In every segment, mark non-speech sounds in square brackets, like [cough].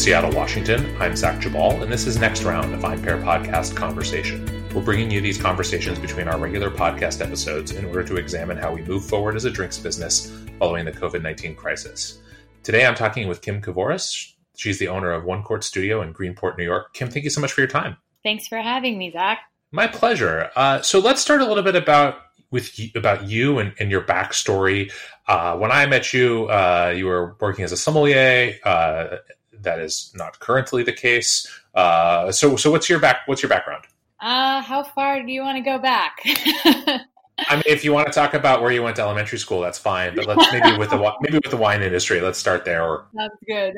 Seattle, Washington, I'm Zach Geballe, and this is Next Round, a VinePair podcast conversation. We're bringing you these conversations between our regular podcast episodes in order to examine how we move forward as a drinks business following the COVID 19 crisis. Today, I'm talking with Kim Kavoris. She's the owner of One Court Studio in Greenport, New York. Kim, thank you so much for your time. Thanks for having me, Zach. My pleasure. Uh, so let's start a little bit about with you, about you and, and your backstory. Uh, when I met you, uh, you were working as a sommelier. That is not currently the case. Uh, so, so what's your back? What's your background? Uh, how far do you want to go back? [laughs] I mean, if you want to talk about where you went to elementary school, that's fine. But let's maybe with the maybe with the wine industry, let's start there. Or that's good.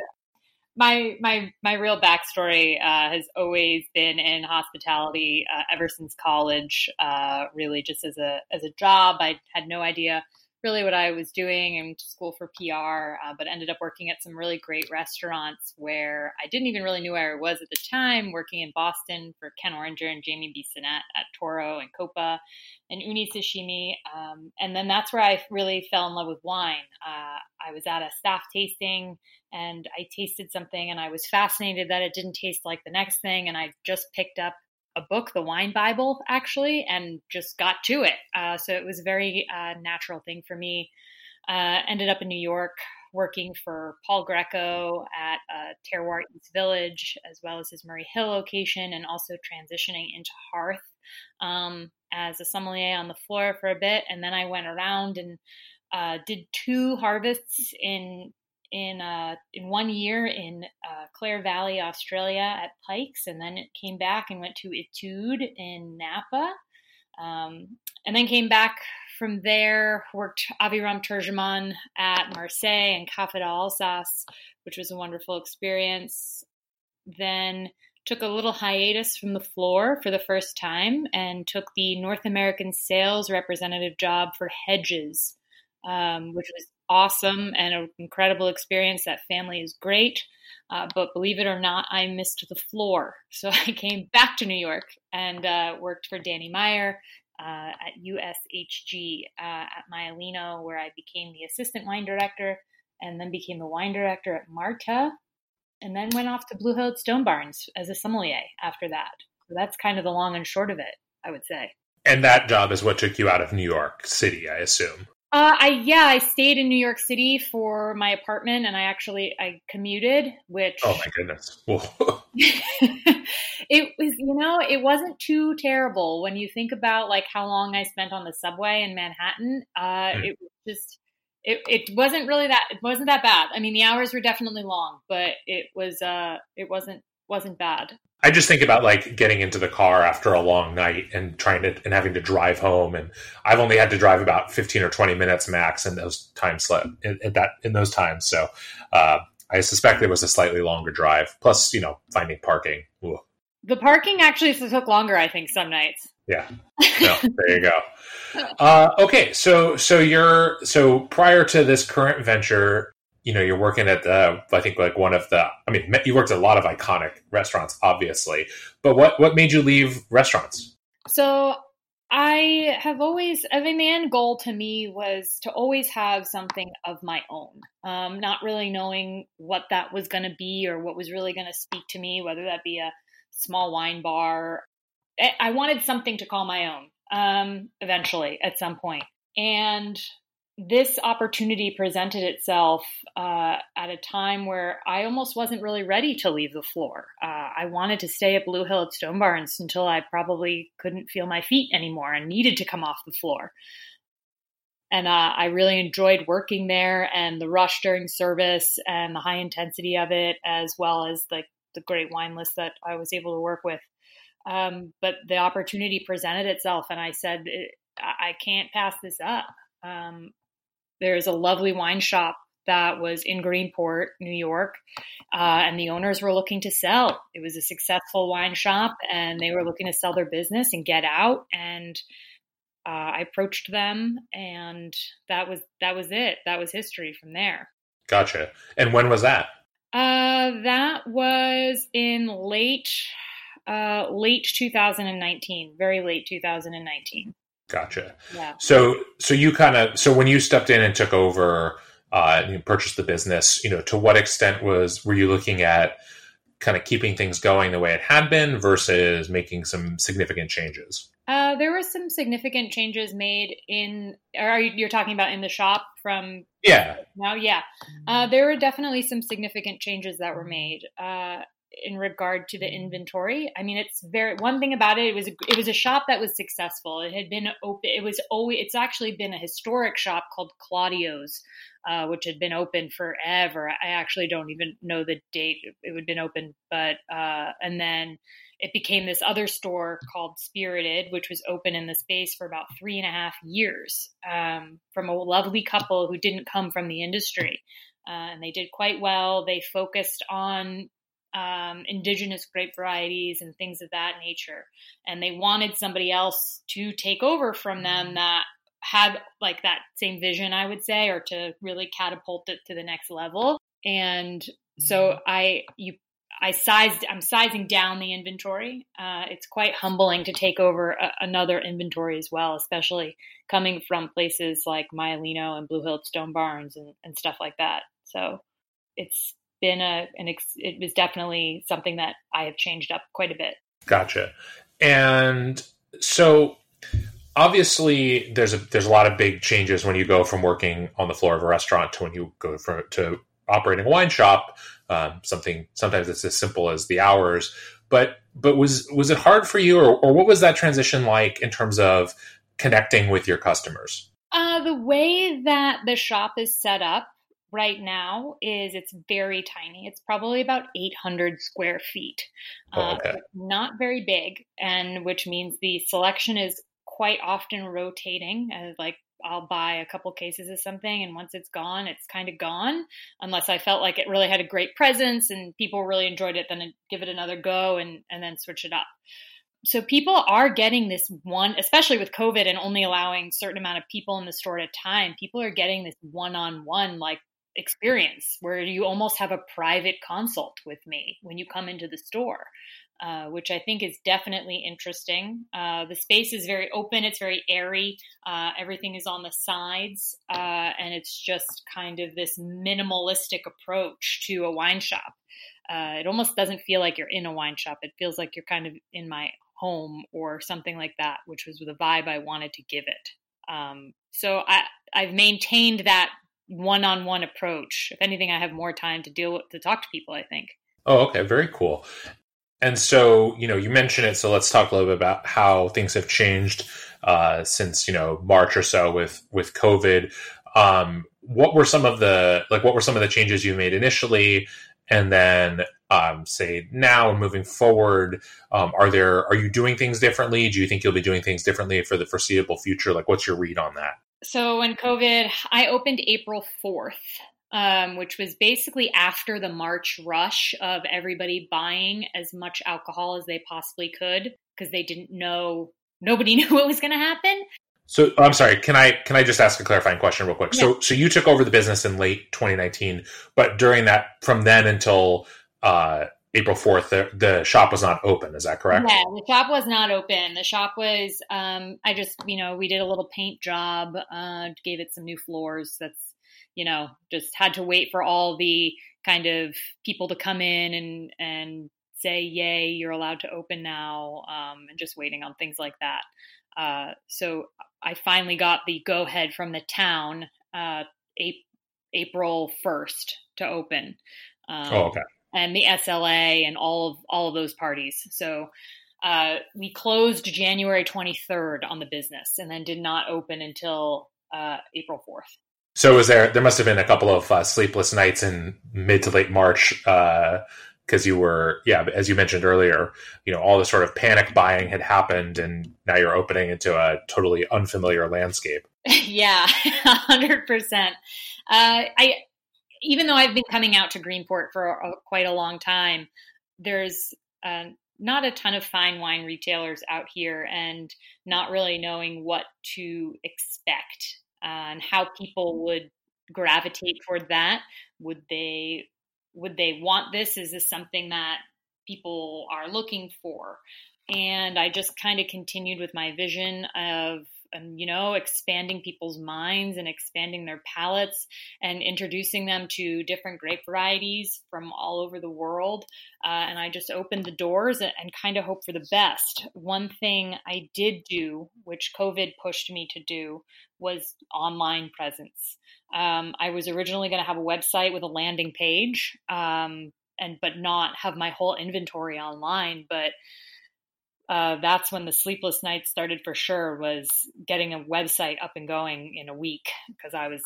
My my my real backstory uh, has always been in hospitality uh, ever since college. Uh, really, just as a as a job, I had no idea really what I was doing. To school for PR, uh, but ended up working at some really great restaurants where I didn't even really know where I was at the time, working in Boston for Ken Oringer and Jamie Bissonnette at Toro and Copa and Uni Sashimi. Um, and then that's where I really fell in love with wine. Uh, I was at a staff tasting and I tasted something and I was fascinated that it didn't taste like the next thing. And I just picked up a book, the Wine Bible, actually, and just got to it. Uh, so it was a very uh, natural thing for me. Uh, ended up in New York working for Paul Grieco at uh, Terroir East Village, as well as his Murray Hill location, and also transitioning into Hearth um, as a sommelier on the floor for a bit. And then I went around and uh, did two harvests in in uh, in one year in uh, Clare Valley, Australia, at Pikes, and then it came back and went to Etude in Napa, um, and then came back from there. Worked Aviram Turgeman at Marseille and Café d'Alsace, which was a wonderful experience. Then took a little hiatus from the floor for the first time and took the North American sales representative job for Hedges, um, which was awesome and an incredible experience. That family is great. Uh, but believe it or not, I missed the floor. [laughs] So I came back to New York and uh, worked for Danny Meyer uh, at USHG uh, at Maialino, where I became the assistant wine director and then became the wine director at Marta, and then went off to Blue Hill Stone Barns as a sommelier after that. So that's kind of the long and short of it, I would say. And that job is what took you out of New York City, I assume. Uh, I yeah, I stayed in New York City for my apartment, and I actually I commuted, which oh my goodness, [laughs] [laughs] it was you know it wasn't too terrible when you think about like how long I spent on the subway in Manhattan. Uh, mm. It was just it it wasn't really that it wasn't that bad. I mean, the hours were definitely long, but it was uh it wasn't wasn't bad. I just think about like getting into the car after a long night and trying to and having to drive home, and I've only had to drive about fifteen or twenty minutes max in those time slip in that in those times. So uh, I suspect it was a slightly longer drive. Plus, you know, finding parking. Ooh. The parking actually took longer, I think, some nights. Yeah. No, there you go. Uh, okay, so so you're so prior to this current venture, you know you're working at the i think like one of the i mean you worked at a lot of iconic restaurants obviously but what what made you leave restaurants? So i have always i think the end goal to me was to always have something of my own um, not really knowing what that was going to be or what was really going to speak to me whether that be a small wine bar. I wanted something to call my own um, eventually at some point. And this opportunity presented itself uh, at a time where I almost wasn't really ready to leave the floor. Uh, I wanted to stay at Blue Hill at Stone Barns until I probably couldn't feel my feet anymore and needed to come off the floor. And uh, I really enjoyed working there and the rush during service and the high intensity of it, as well as the, the great wine list that I was able to work with. Um, but the opportunity presented itself, and I said, I can't pass this up. Um, there's a lovely wine shop that was in Greenport, New York, uh, and the owners were looking to sell. It was a successful wine shop, and they were looking to sell their business and get out. And uh, I approached them, and that was that was it. That was history from there. Gotcha. And when was that? Uh, that was in late uh, late 2019, very late 2019. Gotcha. Yeah. So so you kind of so when you stepped in and took over uh, you purchased the business. You know, to what extent was were you looking at kind of keeping things going the way it had been versus making some significant changes? Uh, there were some significant changes made in. Are you, you're talking about in the shop from? Yeah. Now, yeah, uh, there were definitely some significant changes that were made. Uh, in regard to the inventory. I mean, it's very one thing about it. It was it was a shop that was successful. It had been open. It was always. It's actually been a historic shop called Claudio's, uh, which had been open forever. I actually don't even know the date it had been open, but uh, and then it became this other store called Spirited, which was open in the space for about three and a half years um, from a lovely couple who didn't come from the industry. Uh, and they did quite well. They focused on um, indigenous grape varieties and things of that nature. And they wanted somebody else to take over from them mm-hmm. that had like that same vision, I would say, or to really catapult it to the next level. And so mm-hmm. I, you, I sized, I'm sizing down the inventory. Uh, it's quite humbling to take over a, another inventory as well, especially coming from places like Maialino and Blue Hill Stone Barns and, and stuff like that. So it's been a an ex- it was definitely something that I have changed up quite a bit. Gotcha. And so obviously there's a there's a lot of big changes when you go from working on the floor of a restaurant to when you go from to operating a wine shop. Um, something sometimes it's as simple as the hours, but but was was it hard for you, or, or what was that transition like in terms of connecting with your customers? Uh, the way that the shop is set up, right now is it's very tiny. It's probably about 800 square feet. Oh, uh, okay. Uh, not very big, and which means the selection is quite often rotating. Uh, like I'll buy a couple cases of something, and once it's gone, it's kind of gone. Unless I felt like it really had a great presence and people really enjoyed it, then I'd give it another go and and then switch it up so people are getting this one especially with covid and only allowing certain amount of people in the store at a time people are getting this one-on-one like experience where you almost have a private consult with me when you come into the store, uh, which I think is definitely interesting. Uh, the space is very open, it's very airy, uh, everything is on the sides, uh, and it's just kind of this minimalistic approach to a wine shop. Uh, it almost doesn't feel like you're in a wine shop, it feels like you're kind of in my home or something like that, which was the vibe I wanted to give it. Um, so I, I've maintained that one-on-one approach. If anything, I have more time to deal with to talk to people. I think. Oh, okay, very cool. And so, you know, you mentioned it. So let's talk a little bit about how things have changed uh, since you know March or so with with COVID. Um, what were some of the like? What were some of the changes you made initially, and then um, say now and moving forward? Um, are there are you doing things differently? Do you think you'll be doing things differently for the foreseeable future? Like, what's your read on that? So when COVID, I opened April 4th, um, which was basically after the March rush of everybody buying as much alcohol as they possibly could because they didn't know, nobody [laughs] knew what was going to happen. So I'm sorry. Can I can I just ask a clarifying question real quick? Yeah. So so you took over the business in late 2019, but during that from then until uh, April 4th, the, the, shop was not open. Is that correct? Yeah, the shop was not open. The shop was, um, I just, you know, we did a little paint job, uh, gave it some new floors. That's, you know, just had to wait for all the kind of people to come in and, and say, yay, you're allowed to open now, um, and just waiting on things like that. Uh, so I finally got the go ahead from the town, uh, April 1st to open. Um, oh, okay and the SLA and all of all of those parties. So uh, we closed January 23rd on the business, and then did not open until uh, April 4th. So was there? There must have been a couple of uh, sleepless nights in mid to late March because uh, you were, yeah, as you mentioned earlier, you know, all the sort of panic buying had happened, and now you're opening into a totally unfamiliar landscape. [laughs] yeah, [laughs] hundred percent. Uh, I even though I've been coming out to Greenport for a, quite a long time, there's uh, not a ton of fine wine retailers out here, and not really knowing what to expect uh, and how people would gravitate toward that. Would they would they want this? Is this something that people are looking for? And I just kind of continued with my vision of and you know expanding people's minds and expanding their palates and introducing them to different grape varieties from all over the world. Uh, and i just opened the doors and, kind of hope for the best. One thing i did do which covid pushed me to do was online presence. Um, i was originally going to have a website with a landing page um, and but not have my whole inventory online but uh, that's when the sleepless nights started for sure was getting a website up and going in a week because i was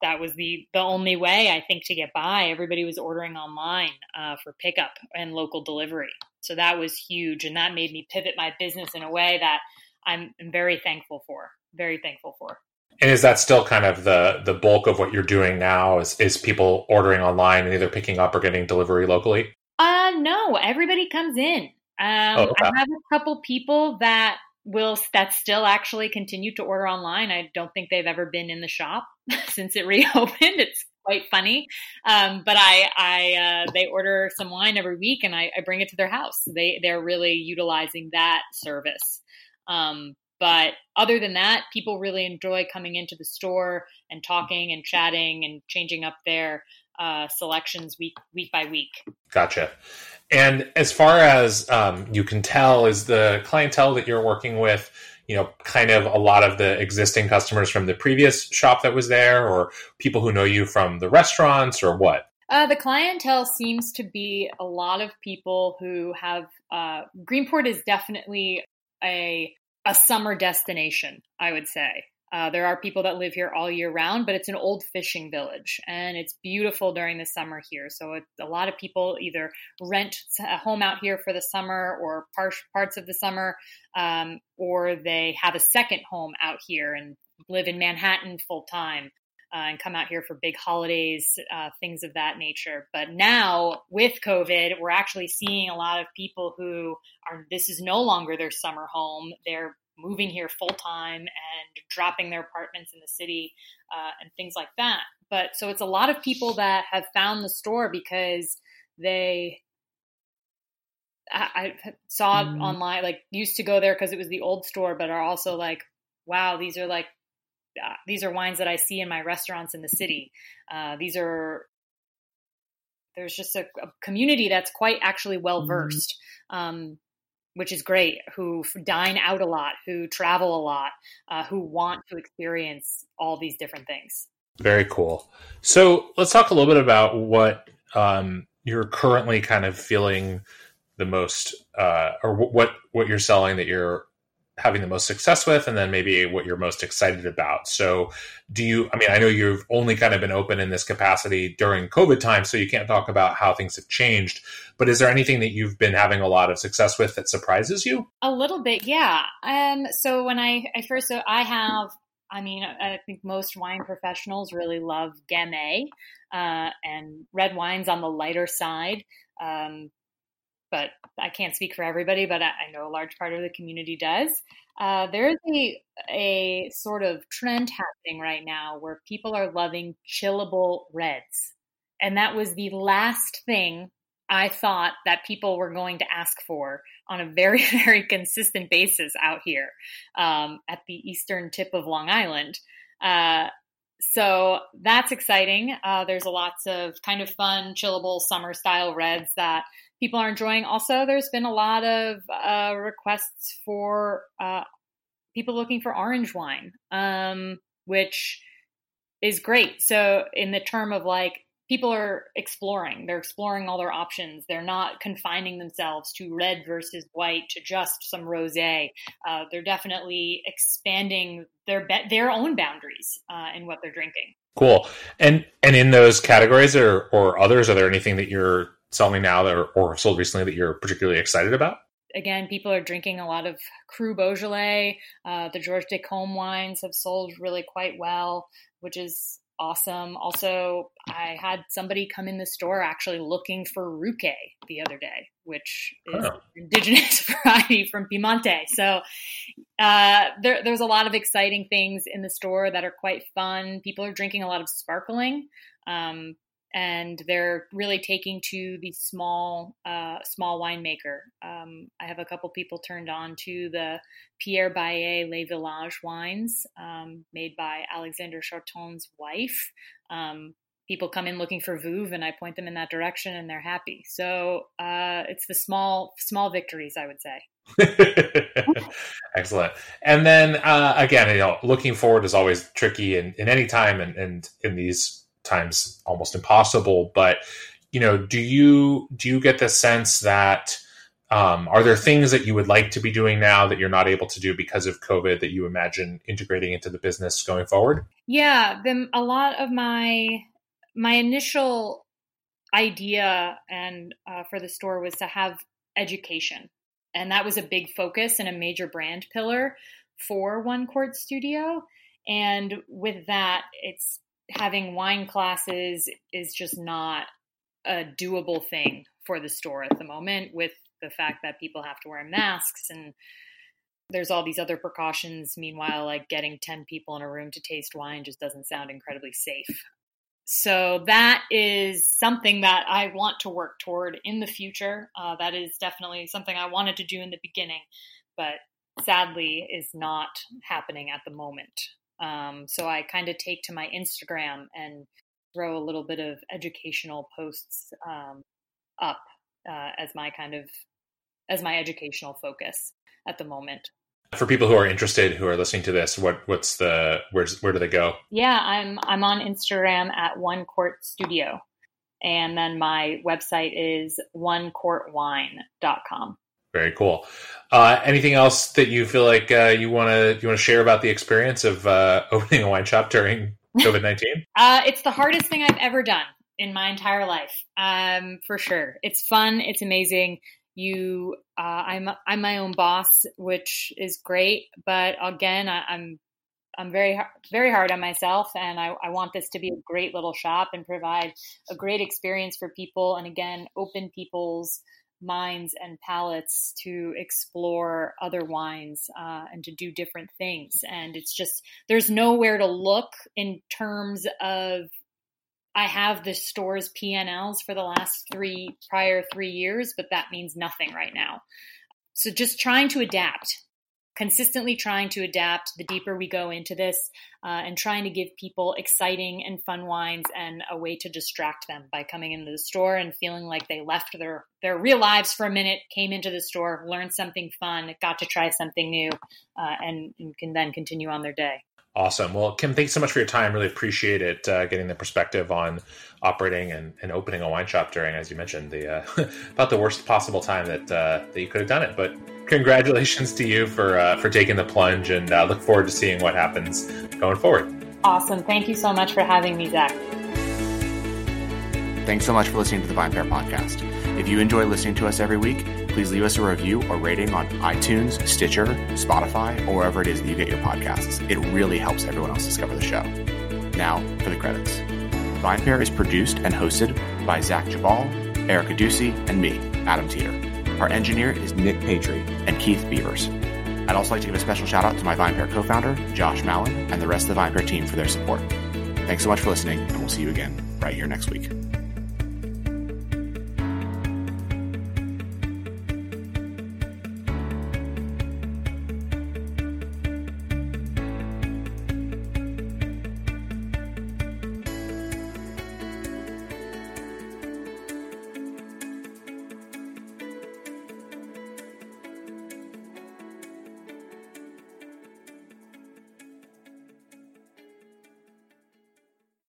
that was the the only way i think to get by. Everybody was ordering online uh, for pickup and local delivery. So that was huge and that made me pivot my business in a way that i'm, I'm very thankful for very thankful for. And is that still kind of the the bulk of what you're doing now is is people ordering online and either picking up or getting delivery locally? Uh no everybody comes in um, oh, okay. I have a couple people that will that still actually continue to order online. I don't think they've ever been in the shop [laughs] since it [laughs] reopened. It's quite funny, um, but I, I uh, they order some wine every week, and I, I, bring it to their house. They they're really utilizing that service. Um, but other than that, people really enjoy coming into the store and talking and chatting and changing up their uh, selections week week by week. Gotcha. And as far as um, you can tell, is the clientele that you're working with, you know, kind of a lot of the existing customers from the previous shop that was there, or people who know you from the restaurants, or what? Uh, the clientele seems to be a lot of people who have uh, Greenport is definitely a a summer destination. I would say uh, there are people that live here all year round, but it's an old fishing village and it's beautiful during the summer here. So it, a lot of people either rent a home out here for the summer or par- parts of the summer, um, or they have a second home out here and live in Manhattan full time. Uh, and come out here for big holidays, uh, things of that nature. But now with COVID, we're actually seeing a lot of people who are, this is no longer their summer home. They're moving here full time and dropping their apartments in the city uh, and things like that. But so it's a lot of people that have found the store because they I, I saw mm. online, like used to go there because it was the old store, but are also like, wow, these are like uh, these are wines that I see in my restaurants in the city. Uh, these are there's just a, a, community that's quite actually well mm-hmm. versed. Mm. Um, which is great, who dine out a lot, who travel a lot, uh, who want to experience all these different things. Very cool. So let's talk a little bit about what um, you're currently kind of feeling the most, uh, or what what you're selling that you're having the most success with and then maybe what you're most excited about. So do you i mean i know you've only kind of been open in this capacity during covid time so you can't talk about how things have changed but is there anything that you've been having a lot of success with that surprises you? A little bit yeah. Um so when i i first so i have I mean, I think most wine professionals really love Gamay uh, and red wines on the lighter side. Um, but I can't speak for everybody, but I, know a large part of the community does. Uh, there's a, a sort of trend happening right now where people are loving chillable reds. And that was the last thing I thought that people were going to ask for on a very, [laughs] very consistent basis out here um, at the eastern tip of Long Island. Uh, so that's exciting. Uh, there's a lots of kind of fun, chillable summer style reds that people are enjoying. Also, there's been a lot of uh, requests for uh, people looking for orange wine, um, which is great. So, in the term of like people are exploring, they're exploring all their options. They're not confining themselves to red versus white, to just some rosé. Uh, they're definitely expanding their be- their own boundaries uh, in what they're drinking. Cool. And and in those categories or or others, are there anything that you're selling now that are, or sold recently that you're particularly excited about? Again, people are drinking a lot of Cru Beaujolais. Uh, the Georges Descombes wines have sold really quite well, which is awesome. Also, I had somebody come in the store actually looking for Ruché the other day, which is oh. indigenous [laughs] variety from Piemonte. So uh, there, there's a lot of exciting things in the store that are quite fun. People are drinking a lot of sparkling. Um, and they're really taking to the small uh, small winemaker. Um, I have a couple people turned on to the Pierre Baillet Les Villages wines um, made by Alexander Chartogne's wife. Um, people come in looking for Veuve, and I point them in that direction, and they're happy. So uh, it's the small small victories, I would say. [laughs] Excellent. And then uh, again, you know, looking forward is always tricky in, in any time and, and in these times almost impossible. But you know, do you do you get the sense that um, are there things that you would like to be doing now that you're not able to do because of COVID that you imagine integrating into the business going forward? Yeah, then a lot of my my initial idea and uh, for the store was to have education and that was a big focus and a major brand pillar for One Court Studio. And with that, it's having wine classes is just not a doable thing for the store at the moment with the fact that people have to wear masks and there's all these other precautions meanwhile like getting 10 people in a room to taste wine just doesn't sound incredibly safe so that is something that I want to work toward in the future. Uh, that is definitely something I wanted to do in the beginning, but sadly is not happening at the moment. Um, so I kind of take to my Instagram and throw a little bit of educational posts um, up uh, as my kind of as my educational focus at the moment. For people who are interested who are listening to this what what's the where's where do they go? Yeah i'm i'm on instagram at one court studio and then my website is onecourtwine.com very cool. Uh, anything else that you feel like uh, you want to you want to share about the experience of uh, [laughs] opening a wine shop during [laughs] covid-19 uh, it's the hardest thing i've ever done in my entire life um, for sure. It's fun it's amazing. You uh, i'm i'm my own boss which is great but again I, am I'm, I'm very very hard on myself and I, I want this to be a great little shop and provide a great experience for people and again open people's minds and palates to explore other wines uh, and to do different things and it's just there's nowhere to look in terms of I have the store's P&Ls for the last three prior three years, but that means nothing right now. So just trying to adapt, consistently trying to adapt the deeper we go into this, uh, and trying to give people exciting and fun wines and a way to distract them by coming into the store and feeling like they left their their real lives for a minute, came into the store, learned something fun, got to try something new, uh, and, and can then continue on their day. Awesome. Well, Kim, thanks so much for your time. Really appreciate it, uh, getting the perspective on operating and, and, opening a wine shop during, as you mentioned, the uh, [laughs] about the worst possible time that uh, that you could have done it. But congratulations to you for uh, for taking the plunge, and uh, look forward to seeing what happens going forward. Awesome. Thank you so much for having me, Zach. Thanks so much for listening to the VinePair podcast. If you enjoy listening to us every week, please leave us a review or rating on iTunes, Stitcher, Spotify, or wherever it is that you get your podcasts. It really helps everyone else discover the show. Now for the credits. VinePair is produced and hosted by Zach Geballe, Erica Duecy, and me, Adam Teeter. Our engineer is Nick Patri and Keith Beavers. I'd also like to give a special shout out to my VinePair co-founder, Josh Malin, and the rest of the VinePair team for their support. Thanks so much for listening, and we'll see you again right here next week.